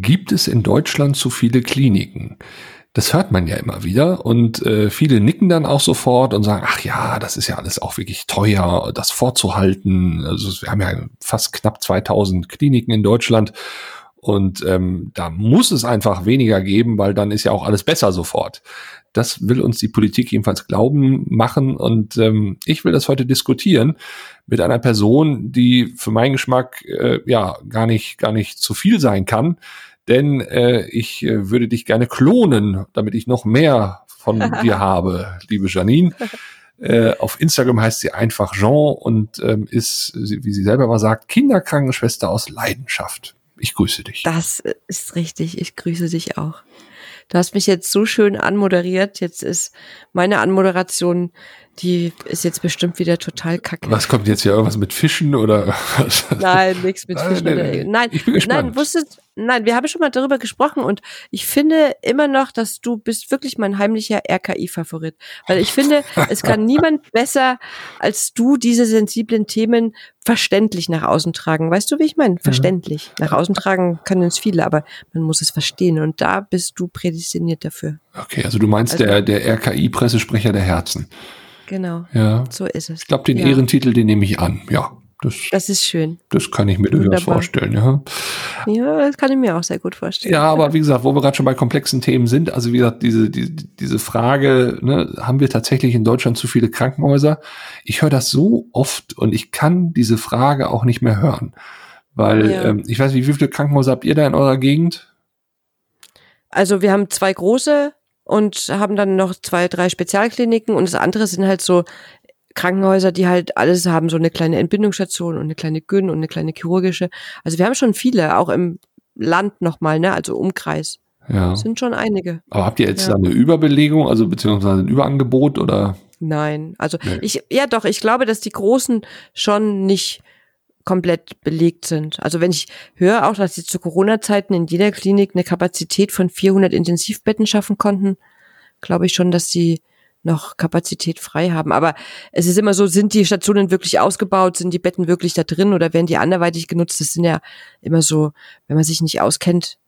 gibt es in Deutschland zu viele Kliniken? Das hört man ja immer wieder und äh, viele nicken dann auch sofort und sagen, ach ja, das ist ja alles auch wirklich teuer, das vorzuhalten. Also wir haben ja fast knapp 2000 Kliniken in Deutschland und ähm, da muss es einfach weniger geben, weil dann ist ja auch alles besser sofort. Das will uns die Politik jedenfalls glauben machen und ähm, ich will das heute diskutieren mit einer Person, die für meinen Geschmack äh, ja gar nicht gar nicht zu viel sein kann denn äh, ich äh, würde dich gerne klonen, damit ich noch mehr von dir habe, liebe Janine. Äh, auf Instagram heißt sie einfach Jean und ähm, ist, wie sie selber mal sagt, Kinderkrankenschwester aus Leidenschaft. Ich grüße dich. Das ist richtig. Ich grüße dich auch. Du hast mich jetzt so schön anmoderiert. Jetzt ist meine Anmoderation, die ist jetzt bestimmt wieder total kacke. Was kommt jetzt hier irgendwas mit Fischen oder was? Nein, nichts mit Fischen. Nein, oder, nein, ich bin gespannt. nein, wusstest, nein, wir haben schon mal darüber gesprochen und ich finde immer noch, dass du bist wirklich mein heimlicher RKI-Favorit. Weil ich finde, es kann niemand besser als du diese sensiblen Themen verständlich nach außen tragen. Weißt du, wie ich meine? Verständlich. Nach außen tragen können es viele, aber man muss es verstehen und da bist du prädestiniert dafür. Okay, also du meinst Also- der, der RKI-Pressesprecher der Herzen. Genau. Ja. So ist es. Ich glaube, den ja. Ehrentitel, den nehme ich an. Ja, das, Das ist schön. das kann ich mir durchaus vorstellen. Ja. Ja, das kann ich mir auch sehr gut vorstellen. Ja, aber wie gesagt, wo wir gerade schon bei komplexen Themen sind, also wie gesagt, diese, diese, diese Frage, ne, haben wir tatsächlich in Deutschland zu viele Krankenhäuser? Ich höre das so oft und ich kann diese Frage auch nicht mehr hören. Weil Ja. ähm, ich weiß nicht, wie viele Krankenhäuser habt ihr da in eurer Gegend? Also wir haben zwei große und haben dann noch zwei, drei Spezialkliniken und das andere sind halt so Krankenhäuser, die halt alles haben, so eine kleine Entbindungsstation und eine kleine Gyn und eine kleine chirurgische. Also wir haben schon viele, auch im Land nochmal, ne, also Umkreis. Ja. Sind schon einige. Aber habt ihr jetzt Ja. da eine Überbelegung, also beziehungsweise ein Überangebot oder? Nein, also Nee. ich, ja doch, ich glaube, dass die Großen schon nicht komplett belegt sind. Also wenn ich höre auch, dass sie zu Corona-Zeiten in jeder Klinik eine Kapazität von 400 Intensivbetten schaffen konnten, glaube ich schon, dass sie noch Kapazität frei haben. Aber es ist immer so, sind die Stationen wirklich ausgebaut, sind die Betten wirklich da drin oder werden die anderweitig genutzt? Das sind ja immer so, wenn man sich nicht auskennt,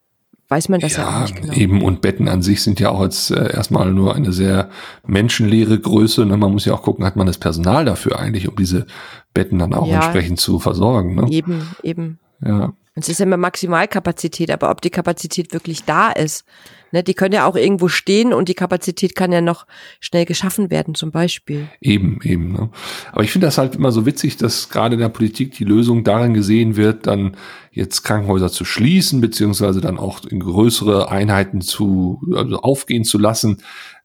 weiß man das ja, auch ja, nicht genau. eben und Betten an sich sind ja auch jetzt äh, erstmal nur eine sehr menschenleere Größe. Ne? Man muss ja auch gucken, hat man das Personal dafür eigentlich, um diese Betten dann auch Ja. entsprechend zu versorgen. Ne? Eben, eben. Ja. Es ist immer Maximalkapazität, aber ob die Kapazität wirklich da ist, ne, die können ja auch irgendwo stehen und die Kapazität kann ja noch schnell geschaffen werden, zum Beispiel. Eben, eben. Ne? Aber ich finde das halt immer so witzig, dass gerade in der Politik die Lösung darin gesehen wird, dann jetzt Krankenhäuser zu schließen, beziehungsweise dann auch in größere Einheiten zu also aufgehen zu lassen.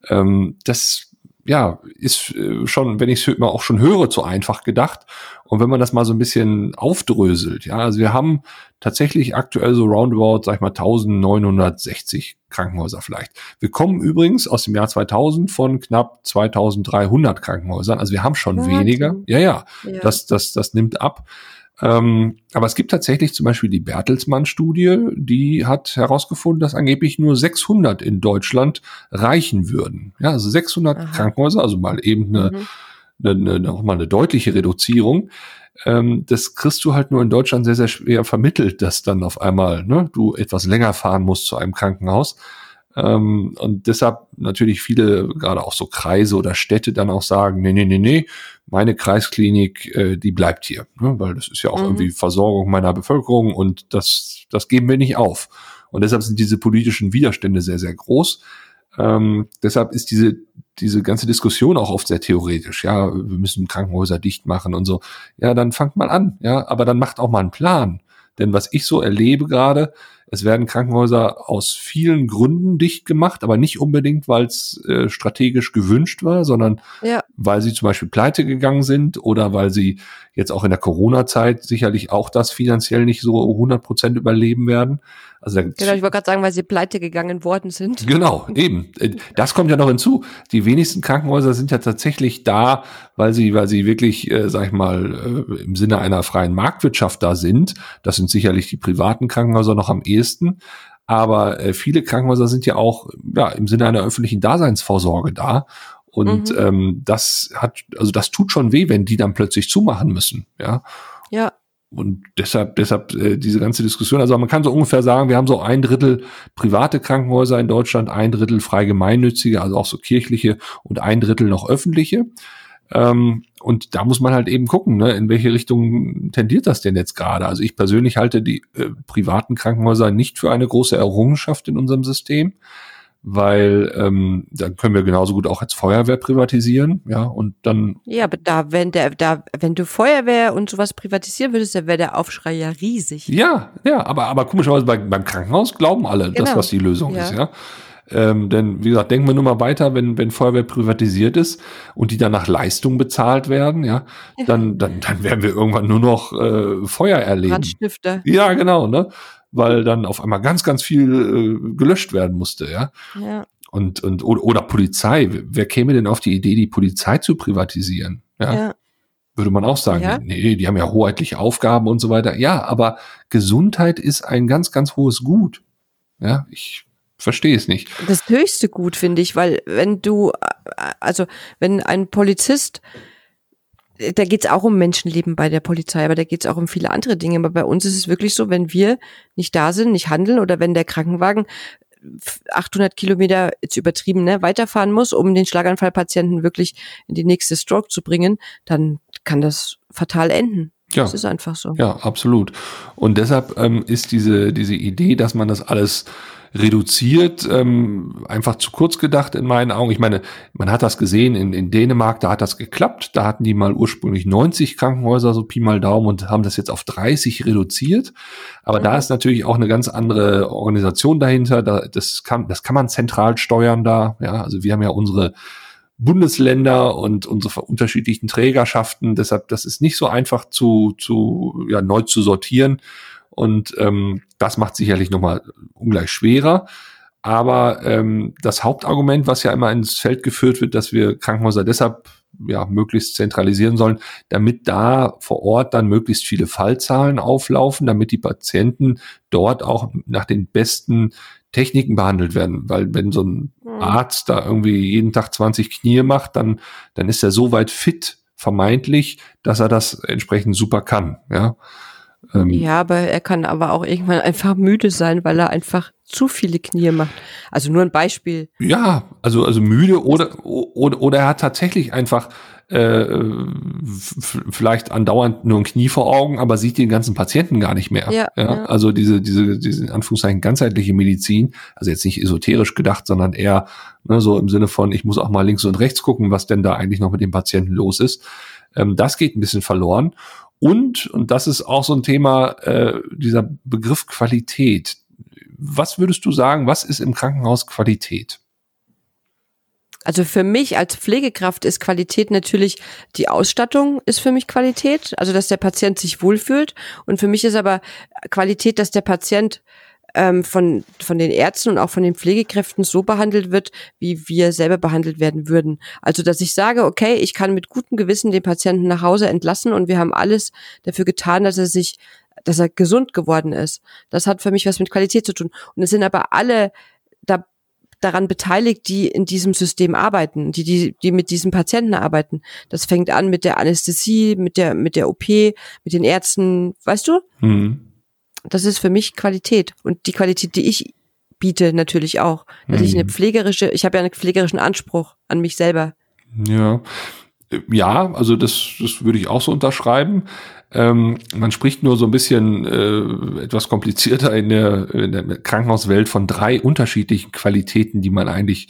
Ähm, das ja ist äh, schon, wenn ich es immer auch schon höre, zu einfach gedacht. Und wenn man das mal so ein bisschen aufdröselt, ja, also wir haben tatsächlich aktuell so roundabout, sag ich mal, 1960 Krankenhäuser vielleicht. Wir kommen übrigens aus dem Jahr 2000 von knapp 2300 Krankenhäusern. Also wir haben schon Wahnsinn. weniger. Ja, ja, Ja. das, das, das nimmt ab. Ähm, aber es gibt tatsächlich zum Beispiel die Bertelsmann-Studie, die hat herausgefunden, dass angeblich nur 600 in Deutschland reichen würden. Ja, also 600 Aha. Krankenhäuser, also mal eben eine, Mhm. eine, eine, noch mal eine deutliche Reduzierung. Ähm, das kriegst du halt nur in Deutschland sehr, sehr schwer vermittelt, dass dann auf einmal ne, du etwas länger fahren musst zu einem Krankenhaus. Ähm, und deshalb natürlich viele, gerade auch so Kreise oder Städte dann auch sagen, nee, nee, nee, nee, meine Kreisklinik, äh, die bleibt hier, ne? weil das ist ja auch Mhm. irgendwie Versorgung meiner Bevölkerung und das, das geben wir nicht auf. Und deshalb sind diese politischen Widerstände sehr, sehr groß. Ähm, deshalb ist diese, diese ganze Diskussion auch oft sehr theoretisch. Ja, wir müssen Krankenhäuser dicht machen und so. Ja, dann fangt mal an. Ja, aber dann macht auch mal einen Plan. Denn was ich so erlebe gerade, es werden Krankenhäuser aus vielen Gründen dicht gemacht, aber nicht unbedingt, weil es äh, strategisch gewünscht war, sondern Ja, weil sie zum Beispiel pleite gegangen sind oder weil sie jetzt auch in der Corona-Zeit sicherlich auch das finanziell nicht so 100 Prozent überleben werden. Also genau. Ich wollte gerade sagen, weil sie pleite gegangen worden sind. Genau, eben. Äh, Das kommt ja noch hinzu. Die wenigsten Krankenhäuser sind ja tatsächlich da, weil sie, weil sie wirklich, äh, sag ich mal, äh, im Sinne einer freien Marktwirtschaft da sind. Das sind sicherlich die privaten Krankenhäuser noch am ehesten. Aber äh, viele Krankenhäuser sind ja auch ja, im Sinne einer öffentlichen Daseinsvorsorge da. Und Mhm. ähm, das hat, also das tut schon weh, wenn die dann plötzlich zumachen müssen. Ja. Ja, und deshalb, deshalb äh, diese ganze Diskussion. Also man kann so ungefähr sagen, wir haben so ein Drittel private Krankenhäuser in Deutschland, ein Drittel frei gemeinnützige, also auch so kirchliche und ein Drittel noch öffentliche. Ähm, und da muss man halt eben gucken, ne, in welche Richtung tendiert das denn jetzt gerade. Also ich persönlich halte die äh, privaten Krankenhäuser nicht für eine große Errungenschaft in unserem System weil ähm, dann können wir genauso gut auch als Feuerwehr privatisieren, ja, und dann. Ja, aber da, wenn der, da, wenn du Feuerwehr und sowas privatisieren würdest, dann wäre der Aufschrei ja riesig. Ja, ja, aber, aber komischerweise bei, beim Krankenhaus glauben alle, genau. das, was die Lösung ja. ist, ja. Ähm, denn wie gesagt, denken wir nur mal weiter, wenn, wenn Feuerwehr privatisiert ist und die dann nach Leistung bezahlt werden, ja, dann, dann, dann werden wir irgendwann nur noch äh, Feuer erleben. Brandstifter. Ja, genau, ne? Weil dann auf einmal ganz, ganz viel äh, gelöscht werden musste, ja. Ja. Und, und, oder, oder Polizei. Wer käme denn auf die Idee, die Polizei zu privatisieren? Ja. ja. Würde man auch sagen, ja. nee, die haben ja hoheitliche Aufgaben und so weiter. Ja, aber Gesundheit ist ein ganz, ganz hohes Gut. Ja, ich verstehe es nicht. Das höchste Gut, finde ich, weil wenn du, also wenn ein Polizist da geht es auch um Menschenleben bei der Polizei, aber da geht es auch um viele andere Dinge. Aber bei uns ist es wirklich so, wenn wir nicht da sind, nicht handeln oder wenn der Krankenwagen 800 Kilometer, jetzt übertrieben, ne, weiterfahren muss, um den Schlaganfallpatienten wirklich in die nächste Stroke zu bringen, dann kann das fatal enden. Ja. Das ist einfach so. Ja, absolut. Und deshalb ähm, ist diese, diese Idee, dass man das alles reduziert, ähm, einfach zu kurz gedacht in meinen Augen. Ich meine, man hat das gesehen in, in Dänemark, da hat das geklappt. Da hatten die mal ursprünglich 90 Krankenhäuser, so Pi mal Daumen, und haben das jetzt auf 30 reduziert. Aber mhm. da ist natürlich auch eine ganz andere Organisation dahinter. Da, das, kann, das kann man zentral steuern da. Ja, also wir haben ja unsere Bundesländer und unsere unterschiedlichen Trägerschaften. Deshalb, das ist nicht so einfach zu, zu ja, neu zu sortieren. Und ähm, das macht sicherlich nochmal ungleich schwerer. Aber ähm, das Hauptargument, was ja immer ins Feld geführt wird, dass wir Krankenhäuser deshalb ja möglichst zentralisieren sollen, damit da vor Ort dann möglichst viele Fallzahlen auflaufen, damit die Patienten dort auch nach den besten Techniken behandelt werden. Weil wenn so ein. Arzt da irgendwie jeden Tag 20 Knie macht, dann, dann ist er so weit fit, vermeintlich, dass er das entsprechend super kann. Ja. Ähm, ja, aber er kann aber auch irgendwann einfach müde sein, weil er einfach zu viele Knie macht. Also nur ein Beispiel. Ja, also also müde oder oder, oder er hat tatsächlich einfach äh, vielleicht andauernd nur ein Knie vor Augen, aber sieht den ganzen Patienten gar nicht mehr. Ja, ja? Also diese diese diese in Anführungszeichen ganzheitliche Medizin, also jetzt nicht esoterisch gedacht, sondern eher ne, so im Sinne von ich muss auch mal links und rechts gucken, was denn da eigentlich noch mit dem Patienten los ist. Ähm, das geht ein bisschen verloren. Und, und das ist auch so ein Thema, äh, dieser Begriff Qualität. Was würdest du sagen, was ist im Krankenhaus Qualität? Also für mich als Pflegekraft ist Qualität natürlich die Ausstattung ist für mich Qualität, also dass der Patient sich wohlfühlt. Und für mich ist aber Qualität, dass der Patient ähm, von, von den Ärzten und auch von den Pflegekräften so behandelt wird, wie wir selber behandelt werden würden. Also, dass ich sage, okay, ich kann mit gutem Gewissen den Patienten nach Hause entlassen und wir haben alles dafür getan, dass er sich, dass er gesund geworden ist. Das hat für mich was mit Qualität zu tun. Und es sind aber alle daran beteiligt, die in diesem System arbeiten, die, die, die mit diesen Patienten arbeiten. Das fängt an mit der Anästhesie, mit der, mit der OP, mit den Ärzten, weißt du? Mhm das ist für mich Qualität. Und die Qualität, die ich biete, natürlich auch. Dass mhm. ich eine pflegerische, ich habe ja einen pflegerischen Anspruch an mich selber. Ja. Ja, also das, das würde ich auch so unterschreiben. Ähm, man spricht nur so ein bisschen äh, etwas komplizierter in der, in der Krankenhauswelt von drei unterschiedlichen Qualitäten, die man eigentlich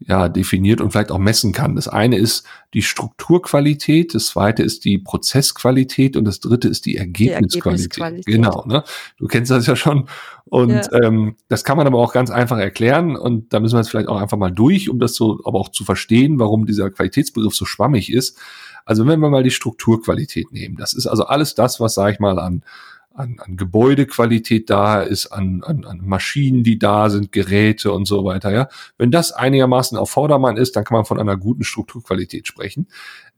ja, definiert und vielleicht auch messen kann. Das eine ist die Strukturqualität, das zweite ist die Prozessqualität und das dritte ist die Ergebnisqualität. Die Ergebnisqualität. Genau, ne? Du kennst das ja schon. Und ja. Ähm, das kann man aber auch ganz einfach erklären und da müssen wir jetzt vielleicht auch einfach mal durch, um das so aber auch zu verstehen, warum dieser Qualitätsbegriff so schwammig ist. Also wenn wir mal die Strukturqualität nehmen, das ist also alles das, was, sage ich mal, an an, an Gebäudequalität da ist, an, an, an Maschinen, die da sind, Geräte und so weiter. Ja, wenn das einigermaßen auf Vordermann ist, dann kann man von einer guten Strukturqualität sprechen.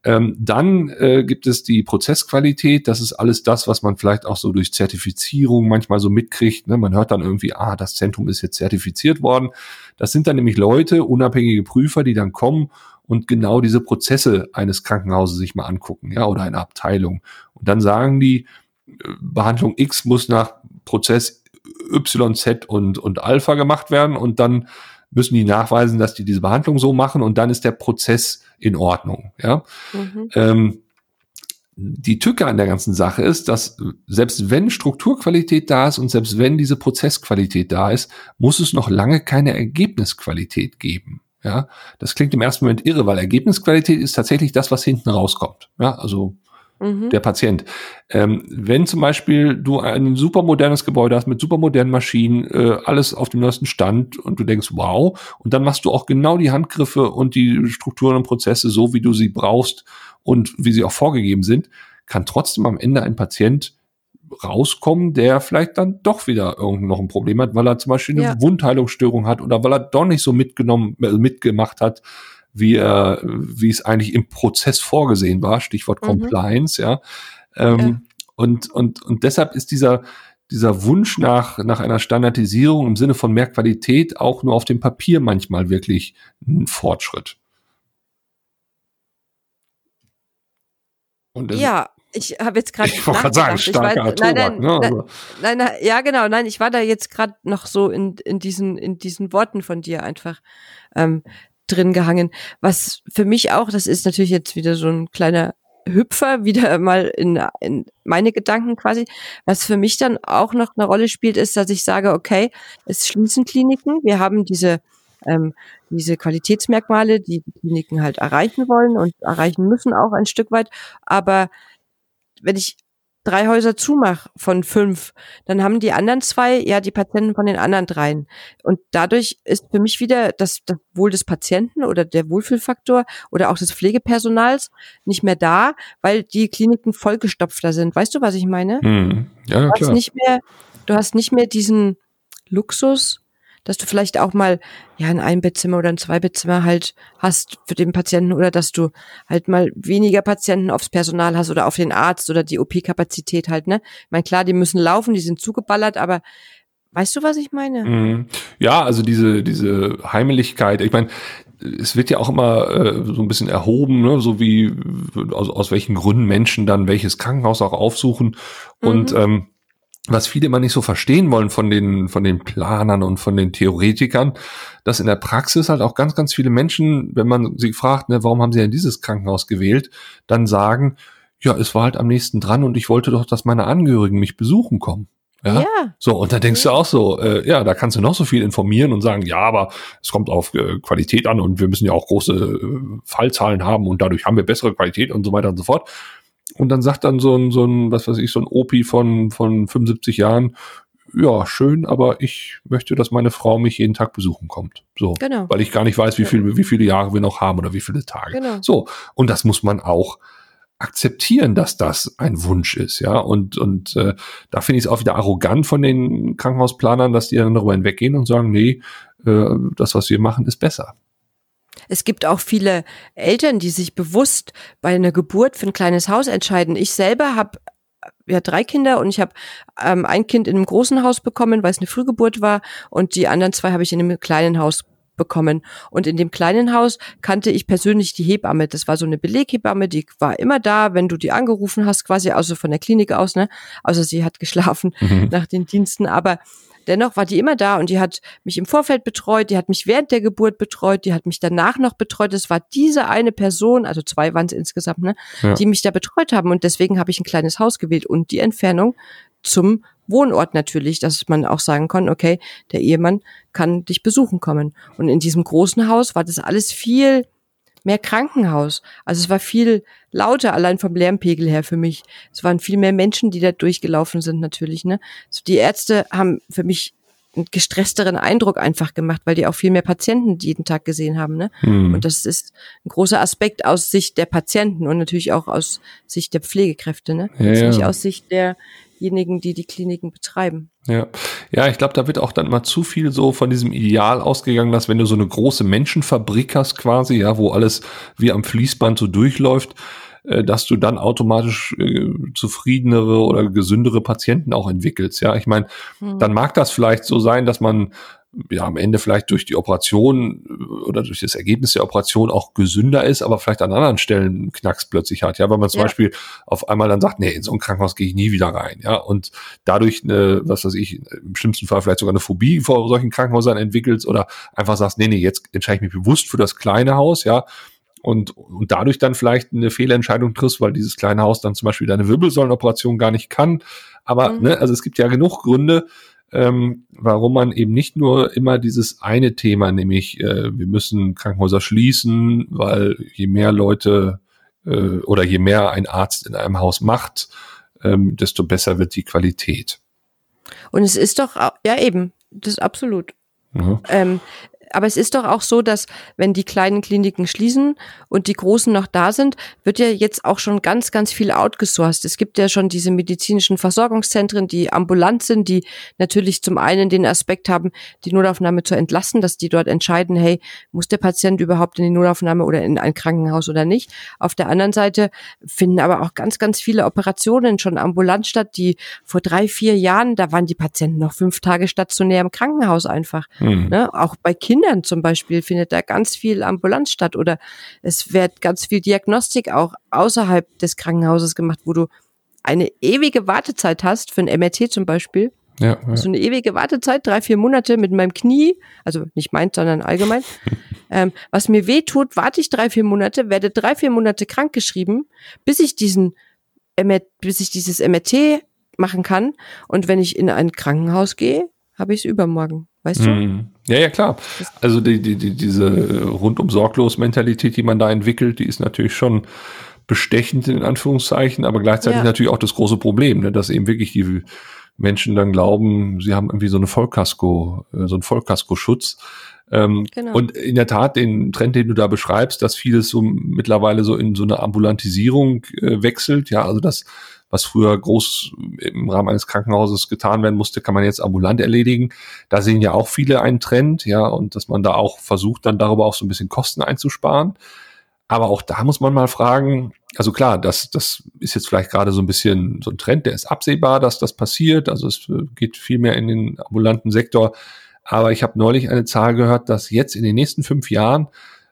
Ähm, dann äh, gibt es die Prozessqualität. Das ist alles das, was man vielleicht auch so durch Zertifizierung manchmal so mitkriegt. Ne? Man hört dann irgendwie, ah, das Zentrum ist jetzt zertifiziert worden. Das sind dann nämlich Leute, unabhängige Prüfer, die dann kommen und genau diese Prozesse eines Krankenhauses sich mal angucken, ja, oder einer Abteilung. Und dann sagen die, Behandlung X muss nach Prozess Y, Z und, und Alpha gemacht werden und dann müssen die nachweisen, dass die diese Behandlung so machen und dann ist der Prozess in Ordnung. Ja. Mhm. Ähm, die Tücke an der ganzen Sache ist, dass selbst wenn Strukturqualität da ist und selbst wenn diese Prozessqualität da ist, muss es noch lange keine Ergebnisqualität geben. Ja, das klingt im ersten Moment irre, weil Ergebnisqualität ist tatsächlich das, was hinten rauskommt. Ja, also mhm. der Patient. Ähm, wenn zum Beispiel du ein super modernes Gebäude hast mit super modernen Maschinen, äh, alles auf dem neuesten Stand und du denkst, wow, und dann machst du auch genau die Handgriffe und die Strukturen und Prozesse so, wie du sie brauchst und wie sie auch vorgegeben sind, kann trotzdem am Ende ein Patient rauskommen, der vielleicht dann doch wieder irgend noch ein Problem hat, weil er zum Beispiel eine ja. Wundheilungsstörung hat oder weil er doch nicht so mitgenommen, äh, mitgemacht hat, wie er, wie es eigentlich im Prozess vorgesehen war, Stichwort mhm. Compliance, ja. Ähm, ja. Und, und, und deshalb ist dieser, dieser Wunsch nach, nach einer Standardisierung im Sinne von mehr Qualität auch nur auf dem Papier manchmal wirklich ein Fortschritt. Und ja, ich habe jetzt gerade. Ich wollte gerade sagen, starker war, nein, nein, ne? nein, nein, nein, ja, genau, nein, ich war da jetzt gerade noch so in, in, diesen, in diesen Worten von dir einfach. Ähm, drin gehangen. Was für mich auch, das ist natürlich jetzt wieder so ein kleiner Hüpfer, wieder mal in, in meine Gedanken quasi. Was für mich dann auch noch eine Rolle spielt, ist, dass ich sage, okay, es schließen Kliniken. Wir haben diese ähm, diese Qualitätsmerkmale, die die Kliniken halt erreichen wollen und erreichen müssen auch ein Stück weit. Aber wenn ich drei Häuser zumach von fünf, dann haben die anderen zwei ja die Patienten von den anderen dreien. Und dadurch ist für mich wieder das, das Wohl des Patienten oder der Wohlfühlfaktor oder auch des Pflegepersonals nicht mehr da, weil die Kliniken vollgestopfter sind. Weißt du, was ich meine? Hm. Ja, du klar. Hast nicht mehr, du hast nicht mehr diesen Luxus, dass du vielleicht auch mal ja ein Einbettzimmer oder ein Zweibettzimmer halt hast für den Patienten oder dass du halt mal weniger Patienten aufs Personal hast oder auf den Arzt oder die OP-Kapazität halt, ne? Ich meine, klar, die müssen laufen, die sind zugeballert, aber weißt du, was ich meine? Mhm. Ja, also diese, diese Heimeligkeit, ich meine, es wird ja auch immer äh, so ein bisschen erhoben, ne? so wie aus, aus welchen Gründen Menschen dann welches Krankenhaus auch aufsuchen. Und mhm. ähm, was viele immer nicht so verstehen wollen von den, von den Planern und von den Theoretikern, dass in der Praxis halt auch ganz, ganz viele Menschen, wenn man sie fragt, ne, warum haben sie denn dieses Krankenhaus gewählt, dann sagen, ja, es war halt am nächsten dran und ich wollte doch, dass meine Angehörigen mich besuchen kommen. Ja? ja. So, und da denkst du auch so, äh, ja, da kannst du noch so viel informieren und sagen, ja, aber es kommt auf äh, Qualität an und wir müssen ja auch große äh, Fallzahlen haben und dadurch haben wir bessere Qualität und so weiter und so fort. Und dann sagt dann so ein, so ein, was weiß ich, so ein Opi von, von 75 Jahren, ja, schön, aber ich möchte, dass meine Frau mich jeden Tag besuchen kommt. So. Genau. Weil ich gar nicht weiß, wie viel, wie viele Jahre wir noch haben oder wie viele Tage. Genau. So. Und das muss man auch akzeptieren, dass das ein Wunsch ist, ja. Und, und äh, da finde ich es auch wieder arrogant von den Krankenhausplanern, dass die dann darüber hinweggehen und sagen, nee, äh, das, was wir machen, ist besser. Es gibt auch viele Eltern, die sich bewusst bei einer Geburt für ein kleines Haus entscheiden. Ich selber habe ja drei Kinder und ich habe ähm, ein Kind in einem großen Haus bekommen, weil es eine Frühgeburt war und die anderen zwei habe ich in einem kleinen Haus bekommen. Und in dem kleinen Haus kannte ich persönlich die Hebamme. Das war so eine Beleghebamme, die war immer da, wenn du die angerufen hast, quasi, außer von der Klinik aus, ne? Außer sie hat geschlafen mhm. nach den Diensten. Aber Dennoch war die immer da und die hat mich im Vorfeld betreut, die hat mich während der Geburt betreut, die hat mich danach noch betreut. Es war diese eine Person, also zwei waren es insgesamt, ne, ja. die mich da betreut haben. Und deswegen habe ich ein kleines Haus gewählt und die Entfernung zum Wohnort natürlich, dass man auch sagen kann, okay, der Ehemann kann dich besuchen kommen. Und in diesem großen Haus war das alles viel mehr Krankenhaus. Also es war viel lauter, allein vom Lärmpegel her für mich. Es waren viel mehr Menschen, die da durchgelaufen sind natürlich. Ne? Also die Ärzte haben für mich einen gestressteren Eindruck einfach gemacht, weil die auch viel mehr Patienten jeden Tag gesehen haben. Ne? Hm. Und das ist ein großer Aspekt aus Sicht der Patienten und natürlich auch aus Sicht der Pflegekräfte. Ne? Ja, ja. Nicht aus Sicht der diejenigen, die die Kliniken betreiben. Ja, ja, ich glaube, da wird auch dann mal zu viel so von diesem Ideal ausgegangen, dass wenn du so eine große Menschenfabrik hast quasi, ja, wo alles wie am Fließband so durchläuft, äh, dass du dann automatisch äh, zufriedenere oder gesündere Patienten auch entwickelst. Ja, ich meine, hm. dann mag das vielleicht so sein, dass man ja am Ende vielleicht durch die Operation oder durch das Ergebnis der Operation auch gesünder ist, aber vielleicht an anderen Stellen Knacks plötzlich hat. Ja, weil man zum ja. Beispiel auf einmal dann sagt, nee, in so ein Krankenhaus gehe ich nie wieder rein. Ja, und dadurch eine, was weiß ich, im schlimmsten Fall vielleicht sogar eine Phobie vor solchen Krankenhäusern entwickelt oder einfach sagst, nee, nee, jetzt entscheide ich mich bewusst für das kleine Haus, ja, und, und dadurch dann vielleicht eine Fehlentscheidung triffst, weil dieses kleine Haus dann zum Beispiel deine Wirbelsäulenoperation gar nicht kann. Aber, mhm. ne, also es gibt ja genug Gründe, ähm, warum man eben nicht nur immer dieses eine Thema, nämlich äh, wir müssen Krankenhäuser schließen, weil je mehr Leute äh, oder je mehr ein Arzt in einem Haus macht, ähm, desto besser wird die Qualität. Und es ist doch, ja eben, das ist absolut. Mhm. Ähm, aber es ist doch auch so, dass wenn die kleinen Kliniken schließen und die großen noch da sind, wird ja jetzt auch schon ganz, ganz viel outgesourced. Es gibt ja schon diese medizinischen Versorgungszentren, die ambulant sind, die natürlich zum einen den Aspekt haben, die Notaufnahme zu entlassen, dass die dort entscheiden, hey, muss der Patient überhaupt in die Notaufnahme oder in ein Krankenhaus oder nicht. Auf der anderen Seite finden aber auch ganz, ganz viele Operationen schon ambulant statt, die vor drei, vier Jahren, da waren die Patienten noch fünf Tage stationär im Krankenhaus einfach. Mhm. Ne? Auch bei Kindern Kindern zum Beispiel findet da ganz viel Ambulanz statt oder es wird ganz viel Diagnostik auch außerhalb des Krankenhauses gemacht, wo du eine ewige Wartezeit hast für ein MRT zum Beispiel. Ja, ja. So eine ewige Wartezeit, drei, vier Monate mit meinem Knie, also nicht meins, sondern allgemein. ähm, was mir weh tut, warte ich drei, vier Monate, werde drei, vier Monate krankgeschrieben, bis ich diesen MR, bis ich dieses MRT machen kann. Und wenn ich in ein Krankenhaus gehe, habe ich es übermorgen. Weißt du? Mhm. Ja, ja, klar. Also die, die, die, diese rundum sorglos Mentalität, die man da entwickelt, die ist natürlich schon bestechend in Anführungszeichen, aber gleichzeitig ja. natürlich auch das große Problem, ne, dass eben wirklich die Menschen dann glauben, sie haben irgendwie so eine Vollkasko, äh, so einen Vollkaskoschutz. Ähm, genau. Und in der Tat, den Trend, den du da beschreibst, dass vieles so mittlerweile so in so eine Ambulantisierung äh, wechselt, ja, also dass was früher groß im Rahmen eines Krankenhauses getan werden musste, kann man jetzt ambulant erledigen. Da sehen ja auch viele einen Trend, ja, und dass man da auch versucht, dann darüber auch so ein bisschen Kosten einzusparen. Aber auch da muss man mal fragen, also klar, das, das ist jetzt vielleicht gerade so ein bisschen so ein Trend, der ist absehbar, dass das passiert. Also es geht viel mehr in den ambulanten Sektor. Aber ich habe neulich eine Zahl gehört, dass jetzt in den nächsten fünf Jahren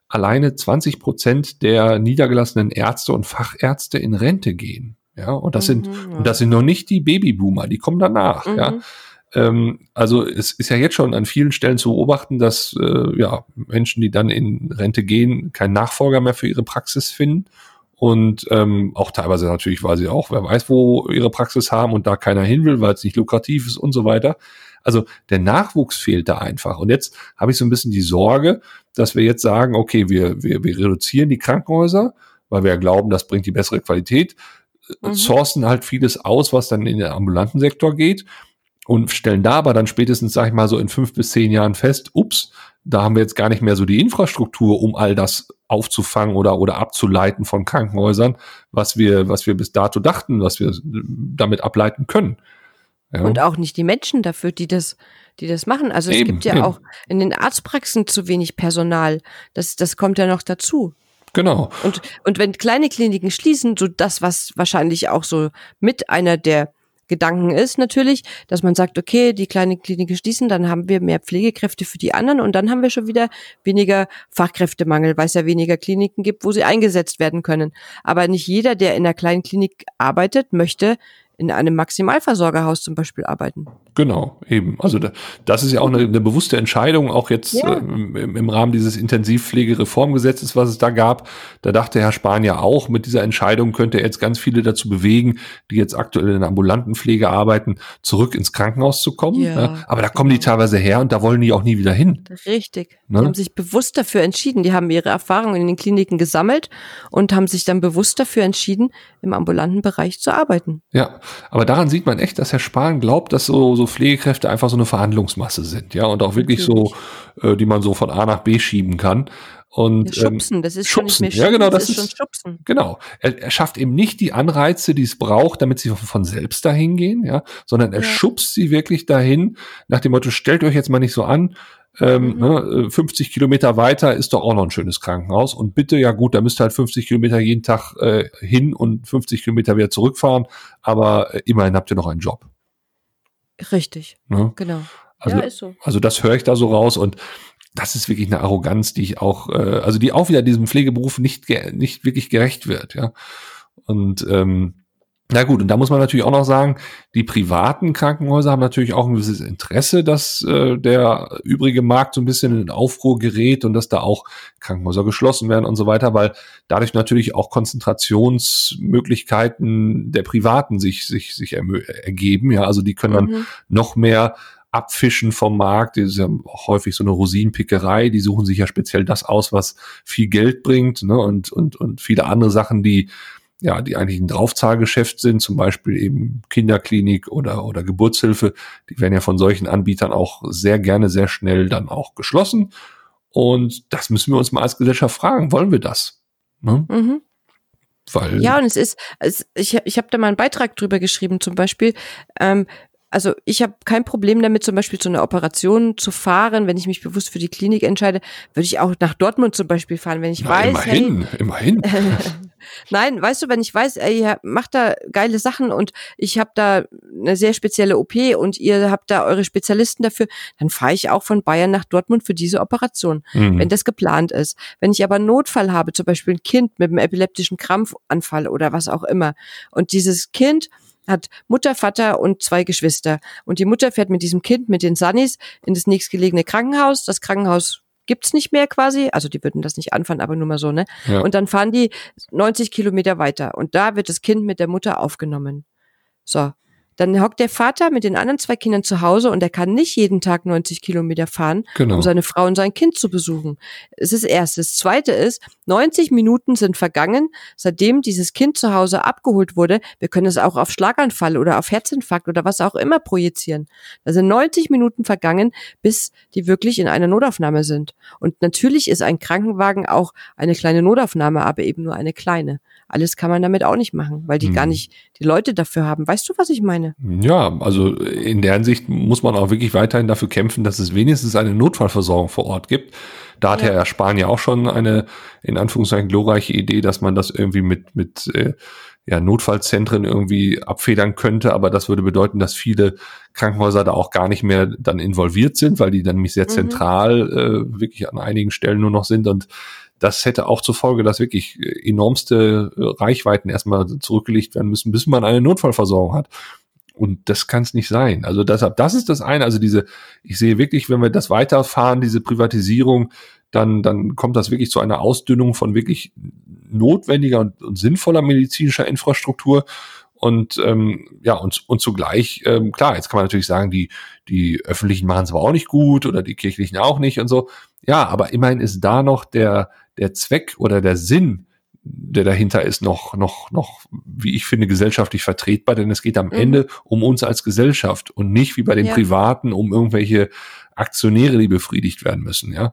alleine 20 Prozent der niedergelassenen Ärzte und Fachärzte in Rente gehen. Ja, und das mhm, sind, ja. und das sind noch nicht die Babyboomer, die kommen danach, mhm. ja. Ähm, also es ist ja jetzt schon an vielen Stellen zu beobachten, dass äh, ja, Menschen, die dann in Rente gehen, keinen Nachfolger mehr für ihre Praxis finden. Und ähm, auch teilweise natürlich, weil sie auch, wer weiß, wo ihre Praxis haben und da keiner hin will, weil es nicht lukrativ ist und so weiter. Also der Nachwuchs fehlt da einfach. Und jetzt habe ich so ein bisschen die Sorge, dass wir jetzt sagen, okay, wir, wir, wir reduzieren die Krankenhäuser, weil wir ja glauben, das bringt die bessere Qualität mhm. sourcen halt vieles aus, was dann in den ambulanten Sektor geht und stellen da aber dann spätestens, sag ich mal, so in fünf bis zehn Jahren fest, ups, da haben wir jetzt gar nicht mehr so die Infrastruktur, um all das aufzufangen oder, oder abzuleiten von Krankenhäusern, was wir, was wir bis dato dachten, was wir damit ableiten können. Ja. Und auch nicht die Menschen dafür, die das, die das machen. Also es eben, gibt ja eben. auch in den Arztpraxen zu wenig Personal. Das, das kommt ja noch dazu. Genau. Und, und wenn kleine Kliniken schließen, so das, was wahrscheinlich auch so mit einer der Gedanken ist natürlich, dass man sagt, okay, die kleine Kliniken schließen, dann haben wir mehr Pflegekräfte für die anderen und dann haben wir schon wieder weniger Fachkräftemangel, weil es ja weniger Kliniken gibt, wo sie eingesetzt werden können. Aber nicht jeder, der in einer kleinen Klinik arbeitet, möchte in einem Maximalversorgerhaus zum Beispiel arbeiten. Genau, eben. Also da, das ist ja auch eine, eine bewusste Entscheidung, auch jetzt ja. äh, im, im, Rahmen dieses Intensivpflegereformgesetzes, was es da gab. Da dachte Herr Spahn ja auch, mit dieser Entscheidung könnte er jetzt ganz viele dazu bewegen, die jetzt aktuell in der ambulanten Pflege arbeiten, zurück ins Krankenhaus zu kommen. Ja, ja. Aber da kommen die genau. teilweise her und da wollen die auch nie wieder hin. Richtig. Ne? Die haben sich bewusst dafür entschieden. Die haben ihre Erfahrungen in den Kliniken gesammelt und haben sich dann bewusst dafür entschieden, im ambulanten Bereich zu arbeiten. Ja, aber daran sieht man echt, dass Herr Spahn glaubt, dass so, so Pflegekräfte einfach so eine Verhandlungsmasse sind, ja, und auch wirklich Natürlich. so, äh, die man so von A nach B schieben kann. Und ja, schubsen, ähm, das ist schubsen. schon Ja, genau, das, das ist, ist, schon schubsen. Genau. Er, er, schafft eben nicht die Anreize, die es braucht, damit sie von selbst dahin gehen, ja, sondern er ja. schubst sie wirklich dahin, nach dem Motto, stellt euch jetzt mal nicht so an, ähm, mhm. ne, 50 Kilometer weiter ist doch auch noch ein schönes Krankenhaus. Und bitte, ja gut, da müsst ihr halt 50 Kilometer jeden Tag äh, hin und 50 Kilometer wieder zurückfahren, aber äh, immerhin habt ihr noch einen Job. Richtig. Ne? Genau. Also, ja, ist so. also das höre ich da so raus und das ist wirklich eine Arroganz, die ich auch, äh, also die auch wieder diesem Pflegeberuf nicht, nicht wirklich gerecht wird, ja. Und ähm, na gut, und da muss man natürlich auch noch sagen, die privaten Krankenhäuser haben natürlich auch ein gewisses Interesse, dass äh, der übrige Markt so ein bisschen in Aufruhr gerät und dass da auch Krankenhäuser geschlossen werden und so weiter, weil dadurch natürlich auch Konzentrationsmöglichkeiten der Privaten sich sich sich ergeben. Ja, also die können dann mhm. noch mehr abfischen vom Markt. Das ist ja auch häufig so eine Rosinenpickerei. Die suchen sich ja speziell das aus, was viel Geld bringt, ne? Und und und viele andere Sachen, die ja, die eigentlich ein Draufzahlgeschäft sind, zum Beispiel eben Kinderklinik oder, oder Geburtshilfe, die werden ja von solchen Anbietern auch sehr gerne, sehr schnell dann auch geschlossen. Und das müssen wir uns mal als Gesellschaft fragen, wollen wir das? Ne? Mhm. Weil ja, und es ist, es, ich, ich habe da mal einen Beitrag drüber geschrieben, zum Beispiel, ähm, also ich habe kein Problem damit, zum Beispiel zu einer Operation zu fahren. Wenn ich mich bewusst für die Klinik entscheide, würde ich auch nach Dortmund zum Beispiel fahren, wenn ich Na, weiß. Immerhin, hey, immerhin. Nein, weißt du, wenn ich weiß, ey, ihr macht da geile Sachen und ich habe da eine sehr spezielle OP und ihr habt da eure Spezialisten dafür, dann fahre ich auch von Bayern nach Dortmund für diese Operation, mhm. wenn das geplant ist. Wenn ich aber einen Notfall habe, zum Beispiel ein Kind mit einem epileptischen Krampfanfall oder was auch immer, und dieses Kind hat Mutter, Vater und zwei Geschwister. Und die Mutter fährt mit diesem Kind, mit den Sunnis, in das nächstgelegene Krankenhaus. Das Krankenhaus gibt's nicht mehr quasi. Also die würden das nicht anfahren, aber nur mal so, ne? Ja. Und dann fahren die 90 Kilometer weiter. Und da wird das Kind mit der Mutter aufgenommen. So. Dann hockt der Vater mit den anderen zwei Kindern zu Hause und er kann nicht jeden Tag 90 Kilometer fahren, genau. um seine Frau und sein Kind zu besuchen. Das ist das Erste. Das Zweite ist, 90 Minuten sind vergangen, seitdem dieses Kind zu Hause abgeholt wurde. Wir können es auch auf Schlaganfall oder auf Herzinfarkt oder was auch immer projizieren. Da sind 90 Minuten vergangen, bis die wirklich in einer Notaufnahme sind. Und natürlich ist ein Krankenwagen auch eine kleine Notaufnahme, aber eben nur eine kleine. Alles kann man damit auch nicht machen, weil die hm. gar nicht die Leute dafür haben. Weißt du, was ich meine? Ja, also in der Hinsicht muss man auch wirklich weiterhin dafür kämpfen, dass es wenigstens eine Notfallversorgung vor Ort gibt. Da hat ja. Herr Spahn ja auch schon eine, in Anführungszeichen, glorreiche Idee, dass man das irgendwie mit, mit äh, ja, Notfallzentren irgendwie abfedern könnte, aber das würde bedeuten, dass viele Krankenhäuser da auch gar nicht mehr dann involviert sind, weil die dann nämlich sehr mhm. zentral äh, wirklich an einigen Stellen nur noch sind und das hätte auch zur Folge, dass wirklich enormste Reichweiten erstmal zurückgelegt werden müssen, bis man eine Notfallversorgung hat. Und das kann es nicht sein. Also deshalb, das ist das eine. Also diese, ich sehe wirklich, wenn wir das weiterfahren, diese Privatisierung, dann, dann kommt das wirklich zu einer Ausdünnung von wirklich notwendiger und, und sinnvoller medizinischer Infrastruktur. Und ähm, ja, und, und zugleich, ähm, klar, jetzt kann man natürlich sagen, die, die öffentlichen machen es aber auch nicht gut oder die kirchlichen auch nicht und so. Ja, aber immerhin ist da noch der, der Zweck oder der Sinn, der dahinter ist, noch, noch, noch, wie ich finde, gesellschaftlich vertretbar, denn es geht am mhm. Ende um uns als Gesellschaft und nicht wie bei den ja. Privaten um irgendwelche Aktionäre, die befriedigt werden müssen, ja.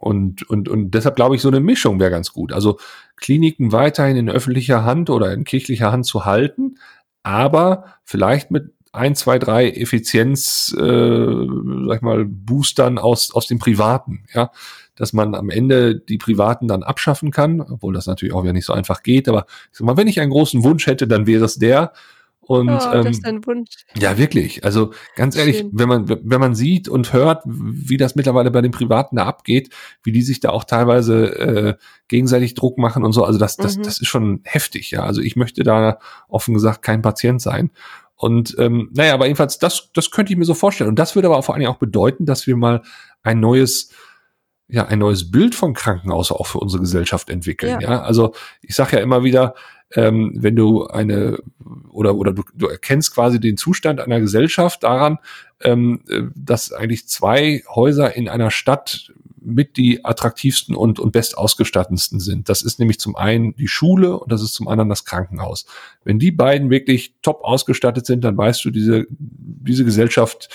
Und, und, und deshalb glaube ich, so eine Mischung wäre ganz gut. Also Kliniken weiterhin in öffentlicher Hand oder in kirchlicher Hand zu halten, aber vielleicht mit ein, zwei, drei Effizienz, äh, sag ich mal, Boostern aus, aus dem Privaten, ja dass man am Ende die Privaten dann abschaffen kann, obwohl das natürlich auch wieder nicht so einfach geht. Aber ich sag mal, wenn ich einen großen Wunsch hätte, dann wäre es der. Und, oh, ähm, das ist ein Wunsch. Ja, wirklich. Also ganz ehrlich, Schön. wenn man, wenn man sieht und hört, wie das mittlerweile bei den Privaten da abgeht, wie die sich da auch teilweise äh, gegenseitig Druck machen und so, also das, das, mhm. das ist schon heftig, ja. Also ich möchte da offen gesagt kein Patient sein. Und ähm, naja, aber jedenfalls, das, das könnte ich mir so vorstellen. Und das würde aber vor allen Dingen auch bedeuten, dass wir mal ein neues ja ein neues Bild vom Krankenhaus auch für unsere Gesellschaft entwickeln. Ja, ja? also ich sage ja immer wieder, ähm, wenn du eine oder oder du, du erkennst quasi den Zustand einer Gesellschaft daran, ähm, dass eigentlich zwei Häuser in einer Stadt mit die attraktivsten und, und bestausgestattensten sind. Das ist nämlich zum einen die Schule und das ist zum anderen das Krankenhaus. Wenn die beiden wirklich top ausgestattet sind, dann weißt du, diese, diese Gesellschaft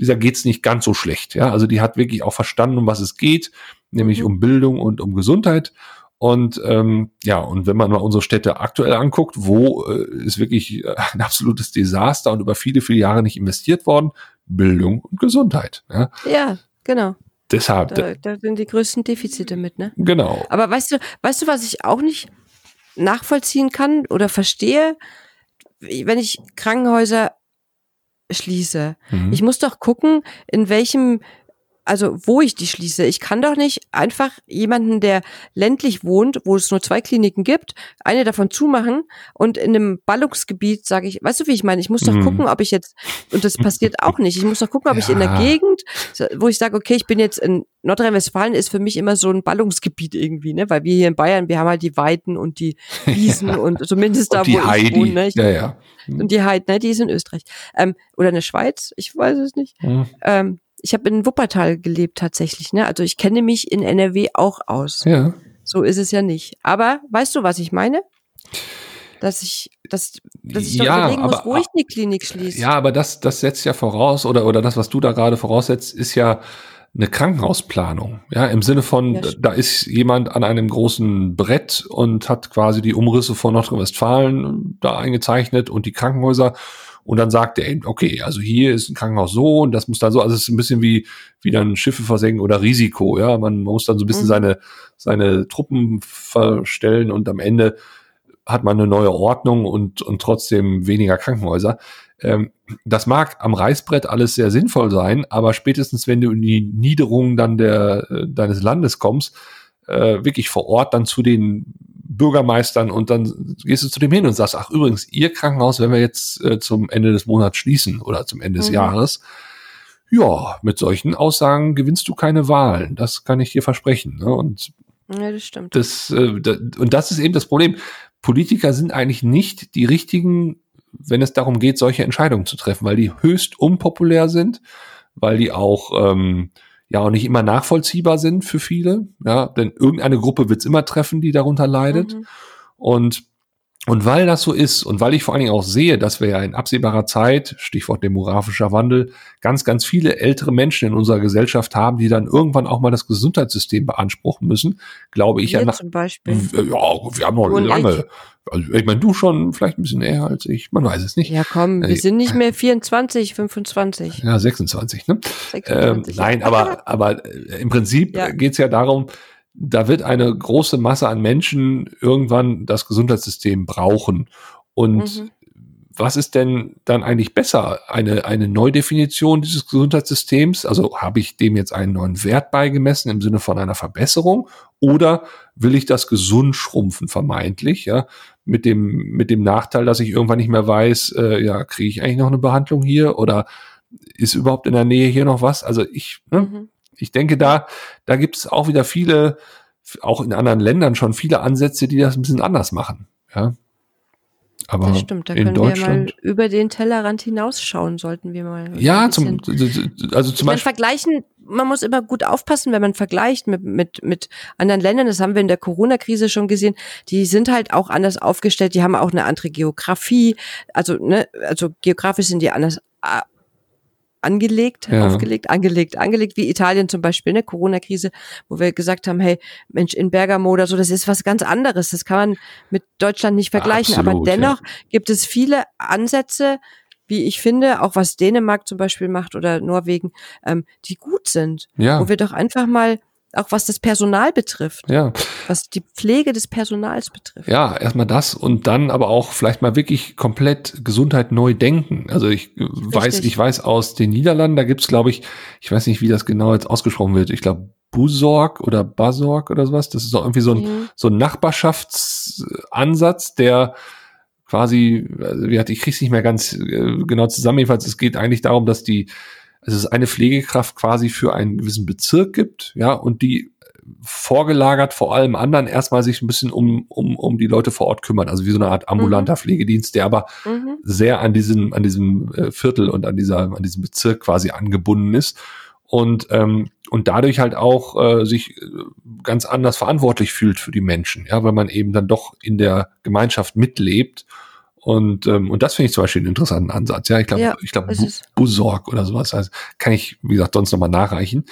dieser geht's nicht ganz so schlecht. Ja, also die hat wirklich auch verstanden, um was es geht, nämlich mhm. um Bildung und um Gesundheit. Und ähm, ja, und wenn man mal unsere Städte aktuell anguckt, wo äh, ist wirklich äh, ein absolutes Desaster und über viele, viele Jahre nicht investiert worden, Bildung und Gesundheit. Ja, ja genau. Deshalb. Da, da sind die größten Defizite mit, ne? Genau. Aber weißt du, weißt du, was ich auch nicht nachvollziehen kann oder verstehe, wenn ich Krankenhäuser schließe. Mhm. Ich muss doch gucken, in welchem also wo ich die schließe. Ich kann doch nicht einfach jemanden, der ländlich wohnt, wo es nur zwei Kliniken gibt, eine davon zumachen und in einem Ballungsgebiet sage ich, weißt du, wie ich meine? Ich muss doch mhm. gucken, ob ich jetzt, und das passiert auch nicht, ich muss doch gucken, ob ja. ich in der Gegend, wo ich sage, okay, ich bin jetzt in Nordrhein-Westfalen ist für mich immer so ein Ballungsgebiet irgendwie, ne? Weil wir hier in Bayern, wir haben halt die Weiden und die Wiesen ja. und zumindest da, und wo Heidi. ich wohne. Ne? Ich, ja, ja. Und die Heidi, ne? Die ist in Österreich. Ähm, oder in der Schweiz, ich weiß es nicht. Ähm, ich habe in Wuppertal gelebt tatsächlich, ne? Also ich kenne mich in NRW auch aus. Ja. So ist es ja nicht. Aber weißt du, was ich meine? Dass ich, dass, dass ich doch ja, überlegen aber, muss, wo ich die Klinik schließe. Ja, aber das, das setzt ja voraus, oder, oder das, was du da gerade voraussetzt, ist ja eine Krankenhausplanung. Ja, im Sinne von, ja, da ist jemand an einem großen Brett und hat quasi die Umrisse von Nordrhein-Westfalen da eingezeichnet und die Krankenhäuser und dann sagt er eben, okay, also hier ist ein Krankenhaus so und das muss dann so, also es ist ein bisschen wie, wie dann Schiffe versenken oder Risiko, ja. Man, muss dann so ein bisschen mhm. seine, seine Truppen verstellen und am Ende hat man eine neue Ordnung und, und trotzdem weniger Krankenhäuser. Ähm, das mag am Reißbrett alles sehr sinnvoll sein, aber spätestens wenn du in die Niederungen dann der, äh, deines Landes kommst, äh, wirklich vor Ort dann zu den Bürgermeistern und dann gehst du zu dem hin und sagst, ach übrigens, ihr Krankenhaus, wenn wir jetzt äh, zum Ende des Monats schließen oder zum Ende des mhm. Jahres, ja, mit solchen Aussagen gewinnst du keine Wahlen. Das kann ich dir versprechen. Ne? Und ja, das stimmt. Das, äh, da, und das ist eben das Problem. Politiker sind eigentlich nicht die richtigen, wenn es darum geht, solche Entscheidungen zu treffen, weil die höchst unpopulär sind, weil die auch ähm, ja auch nicht immer nachvollziehbar sind für viele. Ja, denn irgendeine Gruppe wird es immer treffen, die darunter leidet. Mhm. Und und weil das so ist und weil ich vor allen Dingen auch sehe, dass wir ja in absehbarer Zeit, Stichwort demografischer Wandel, ganz, ganz viele ältere Menschen in unserer Gesellschaft haben, die dann irgendwann auch mal das Gesundheitssystem beanspruchen müssen, glaube ich wir ja nach. Zum Beispiel. Ja, wir haben noch und lange. Also ich meine, du schon vielleicht ein bisschen eher als ich, man weiß es nicht. Ja, komm, wir äh, sind nicht mehr 24, 25. Ja, 26, ne? 26, ähm, nein, aber, aber äh, im Prinzip ja. geht's ja darum, da wird eine große Masse an Menschen irgendwann das Gesundheitssystem brauchen. Und mhm. was ist denn dann eigentlich besser? Eine, eine Neudefinition dieses Gesundheitssystems? Also habe ich dem jetzt einen neuen Wert beigemessen im Sinne von einer Verbesserung? Oder will ich das gesund schrumpfen, vermeintlich, ja? Mit dem, mit dem Nachteil, dass ich irgendwann nicht mehr weiß, äh, ja, kriege ich eigentlich noch eine Behandlung hier? Oder ist überhaupt in der Nähe hier noch was? Also ich, ne, mhm ich denke, da, da gibt es auch wieder viele, auch in anderen Ländern schon viele Ansätze, die das ein bisschen anders machen. Ja. Aber das stimmt, da können wir mal über den Tellerrand hinausschauen, sollten wir mal. Ja, zum, also zum Beispiel. Vergleichen, man muss immer gut aufpassen, wenn man vergleicht mit, mit, mit anderen Ländern. Das haben wir in der Corona-Krise schon gesehen. Die sind halt auch anders aufgestellt. Die haben auch eine andere Geografie. Also, ne, also geografisch sind die anders angelegt, ja. aufgelegt, angelegt, angelegt, wie Italien zum Beispiel, ne, Corona-Krise, wo wir gesagt haben, hey, Mensch, in Bergamo oder so, das ist was ganz anderes, das kann man mit Deutschland nicht vergleichen, Absolut, aber dennoch ja. gibt es viele Ansätze, wie ich finde, auch was Dänemark zum Beispiel macht oder Norwegen, ähm, die gut sind, ja. wo wir doch einfach mal auch was das Personal betrifft. Ja. Was die Pflege des Personals betrifft. Ja, erstmal das und dann aber auch vielleicht mal wirklich komplett Gesundheit neu denken. Also ich Richtig. weiß, ich weiß aus den Niederlanden, da gibt's, glaube ich, ich weiß nicht, wie das genau jetzt ausgesprochen wird. Ich glaube, Busorg oder Basorg oder sowas. Das ist doch irgendwie so ein, mhm. so ein Nachbarschaftsansatz, der quasi, also, ich krieg's nicht mehr ganz äh, genau zusammen. Jedenfalls, es geht eigentlich darum, dass die also es eine Pflegekraft quasi für einen gewissen Bezirk gibt, ja, und die vorgelagert vor allem anderen erstmal sich ein bisschen um, um, um die Leute vor Ort kümmert. Also wie so eine Art ambulanter mhm. Pflegedienst, der aber mhm. sehr an diesem, an diesem äh, Viertel und an dieser, an diesem Bezirk quasi angebunden ist. Und, ähm, und dadurch halt auch äh, sich äh, ganz anders verantwortlich fühlt für die Menschen, ja, weil man eben dann doch in der Gemeinschaft mitlebt und, ähm, und das finde ich zum Beispiel einen interessanten Ansatz. Ja, ich glaube, ja, ich glaube, Busorg oder sowas. Also kann ich, wie gesagt, sonst nochmal nachreichen.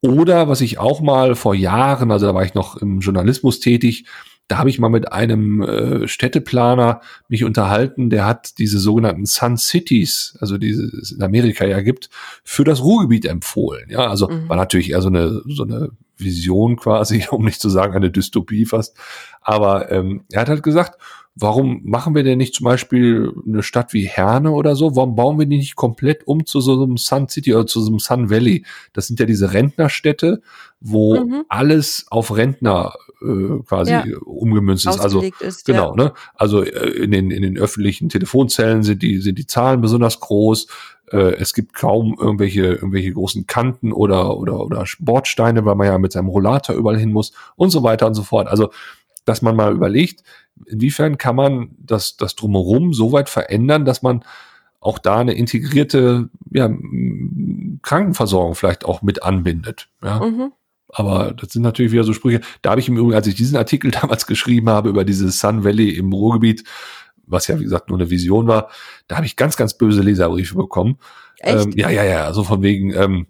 Oder was ich auch mal vor Jahren, also da war ich noch im Journalismus tätig, da habe ich mal mit einem äh, Städteplaner mich unterhalten, der hat diese sogenannten Sun Cities, also diese es in Amerika ja gibt, für das Ruhrgebiet empfohlen. Ja, also mhm. war natürlich eher so eine so eine Vision quasi, um nicht zu sagen eine Dystopie fast. Aber ähm, er hat halt gesagt, warum machen wir denn nicht zum Beispiel eine Stadt wie Herne oder so? Warum bauen wir die nicht komplett um zu so einem Sun City oder zu so einem Sun Valley? Das sind ja diese Rentnerstädte, wo mhm. alles auf Rentner äh, quasi ja. umgemünzt ist. Also ist, genau, ja. ne? Also äh, in den in den öffentlichen Telefonzellen sind die sind die Zahlen besonders groß. Äh, es gibt kaum irgendwelche irgendwelche großen Kanten oder oder oder Bordsteine, weil man ja mit seinem Rollator überall hin muss und so weiter und so fort. Also dass man mal überlegt, inwiefern kann man das, das drumherum so weit verändern, dass man auch da eine integrierte ja, Krankenversorgung vielleicht auch mit anbindet. Ja. Mhm. Aber das sind natürlich wieder so Sprüche. Da habe ich im Übrigen, als ich diesen Artikel damals geschrieben habe über dieses Sun Valley im Ruhrgebiet, was ja wie gesagt nur eine Vision war, da habe ich ganz, ganz böse Leserbriefe bekommen. Echt? Ähm, ja, ja, ja. Also von wegen, ähm,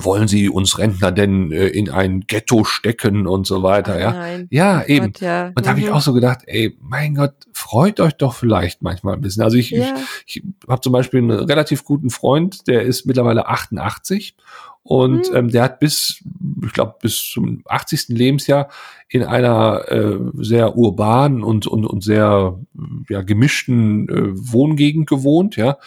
wollen Sie uns Rentner denn äh, in ein Ghetto stecken und so weiter, ja? Nein. Ja, oh eben. Gott, ja. Und da habe ich mhm. auch so gedacht, ey, mein Gott, freut euch doch vielleicht manchmal ein bisschen. Also ich, ja. ich, ich habe zum Beispiel einen relativ guten Freund, der ist mittlerweile 88 und mhm. ähm, der hat bis, ich glaube, bis zum 80. Lebensjahr in einer äh, sehr urbanen und, und, und sehr ja, gemischten äh, Wohngegend gewohnt, ja.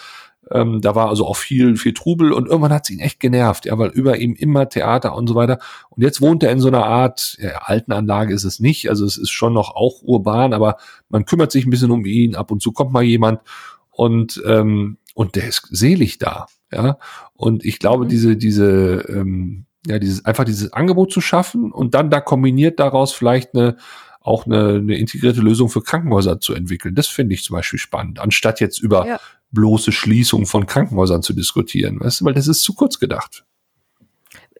Ähm, da war also auch viel, viel Trubel und irgendwann hat es ihn echt genervt, ja, weil über ihm immer Theater und so weiter. Und jetzt wohnt er in so einer Art, ja, alten Anlage ist es nicht, also es ist schon noch auch urban, aber man kümmert sich ein bisschen um ihn, ab und zu kommt mal jemand und, ähm, und der ist selig da, ja. Und ich glaube, mhm. diese, diese, ähm, ja, dieses, einfach dieses Angebot zu schaffen und dann da kombiniert daraus vielleicht eine, auch eine, eine integrierte Lösung für Krankenhäuser zu entwickeln. Das finde ich zum Beispiel spannend, anstatt jetzt über ja bloße Schließung von Krankenhäusern zu diskutieren, weißt du, weil das ist zu kurz gedacht.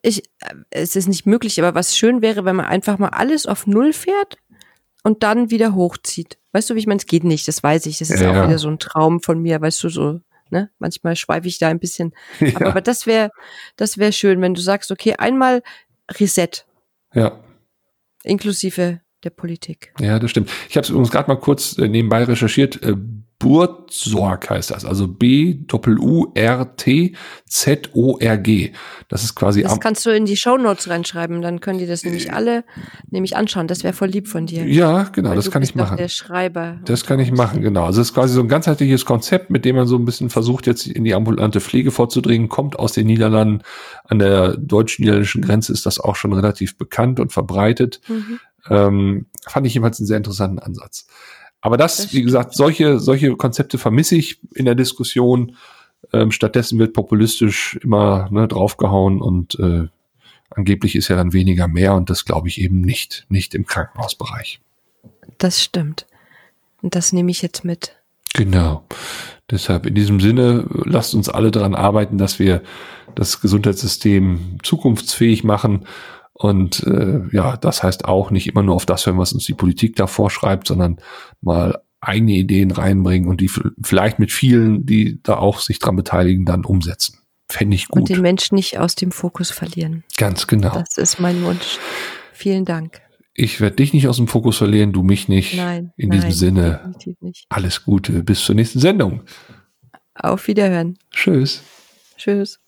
Ich, äh, es ist nicht möglich, aber was schön wäre, wenn man einfach mal alles auf Null fährt und dann wieder hochzieht. Weißt du, wie ich meine? Es geht nicht, das weiß ich. Das ist ja, auch wieder so ein Traum von mir, weißt du, so, ne? Manchmal schweife ich da ein bisschen. Ja. Aber, aber das wäre, das wäre schön, wenn du sagst, okay, einmal Reset. Ja. Inklusive der Politik. Ja, das stimmt. Ich habe es übrigens gerade mal kurz äh, nebenbei recherchiert. Äh, Burzorg heißt das, also B-U-R-T-Z-O-R-G. Das ist quasi. Das kannst du in die Show Notes reinschreiben, dann können die das nämlich alle nämlich anschauen. Das wäre voll lieb von dir. Ja, genau, das kann ich machen. Der Schreiber. Das kann ich machen, genau. Also es ist quasi so ein ganzheitliches Konzept, mit dem man so ein bisschen versucht, jetzt in die ambulante Pflege vorzudringen, kommt aus den Niederlanden. An der deutsch-niederländischen Grenze ist das auch schon relativ bekannt und verbreitet. Mhm. Ähm, fand ich jedenfalls einen sehr interessanten Ansatz. Aber das, das wie gesagt, solche, solche Konzepte vermisse ich in der Diskussion. Ähm, stattdessen wird populistisch immer ne, draufgehauen und äh, angeblich ist ja dann weniger mehr und das glaube ich eben nicht, nicht im Krankenhausbereich. Das stimmt. Und das nehme ich jetzt mit. Genau. Deshalb in diesem Sinne, lasst uns alle daran arbeiten, dass wir das Gesundheitssystem zukunftsfähig machen und äh, ja, das heißt auch nicht immer nur auf das hören, was uns die Politik da vorschreibt, sondern mal eigene Ideen reinbringen und die vielleicht mit vielen, die da auch sich dran beteiligen, dann umsetzen. Fände ich gut. Und den Menschen nicht aus dem Fokus verlieren. Ganz genau. Das ist mein Wunsch. Vielen Dank. Ich werde dich nicht aus dem Fokus verlieren, du mich nicht. Nein. In nein, diesem Sinne, alles Gute. Bis zur nächsten Sendung. Auf Wiederhören. Tschüss. Tschüss.